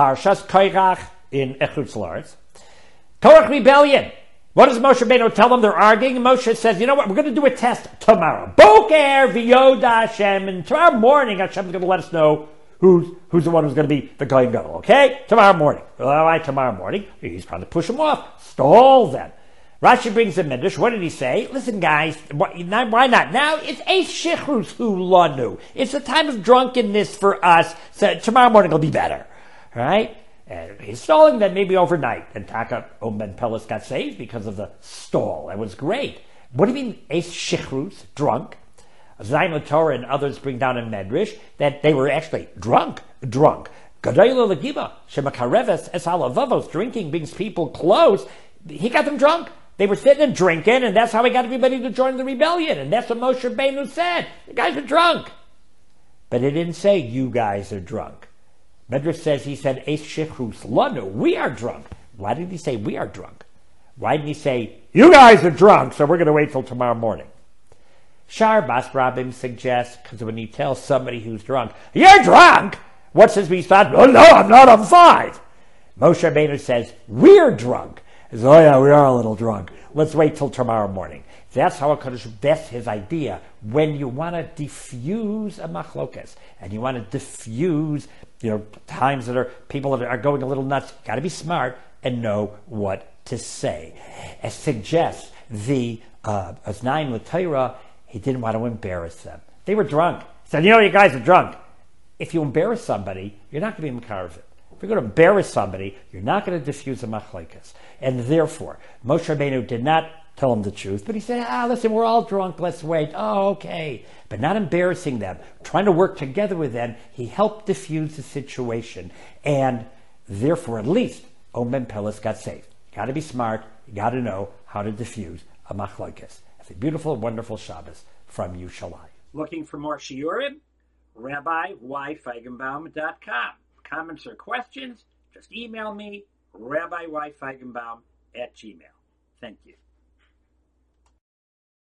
Parshas Korach in Echutz Lars. Korach rebellion. What does Moshe Rabbeinu tell them? They're arguing. Moshe says, you know what? We're going to do a test tomorrow. Boker v'yoda Hashem. And tomorrow morning, Hashem is going to let us know who's, who's the one who's going to be the Kohen Gadol. Okay? Tomorrow morning. All right, tomorrow morning. He's trying to push him off. Stall them. Rashi brings a midrash. What did he say? Listen, guys, why not? Now it's a shichrus lanu. It's a time of drunkenness for us. So tomorrow morning will be better, right? And he's stalling them maybe overnight. And Taka On Ben Pelis got saved because of the stall. It was great. What do you mean, eis shichrus, drunk? Zayin Torah and others bring down in Medrash that they were actually drunk, drunk. Gadayla Lagiba, Shemakareves, Es drinking brings people close. He got them drunk. They were sitting and drinking, and that's how he got everybody to join the rebellion. And that's what Moshe Rabbeinu said. The guys are drunk. But he didn't say, you guys are drunk. Medrash says he said, Eis shichrus lanu, we are drunk. Why did he say we are drunk? Why didn't he say, you guys are drunk, so we're going to wait till tomorrow morning? Shar Bas Rabim suggests, because when you tell somebody who's drunk, you're drunk, what's his response? Oh, no, I'm not, I'm fine. Moshe Rabbeinu says, we're drunk is, oh yeah, we are a little drunk. Let's wait till tomorrow morning. That's how HaKadosh, that's his idea. When you want to diffuse a machlokes, and you want to diffuse, you know, times that are, people that are going a little nuts, got to be smart and know what to say. It suggests the, uh, Oznaim LaTorah, he didn't want to embarrass them. They were drunk. He said, you know, you guys are drunk. If you embarrass somebody, you're not going to be Makarvit. If you're going to embarrass somebody, you're not going to diffuse a machlokes. And therefore, Moshe Rabbeinu did not tell them the truth, but he said, ah, listen, we're all drunk, let's wait. Oh, okay. But not embarrassing them, trying to work together with them, he helped diffuse the situation. And therefore, at least, Omen Pelis got saved. Got to be smart. Got to know how to diffuse a machlokes. It's a beautiful, wonderful Shabbos from Yerushalayim. Looking for more shiurim? RabbiYFeigenbaum.com comments or questions, just email me, Rabbi Y. Feigenbaum at gmail. Thank you.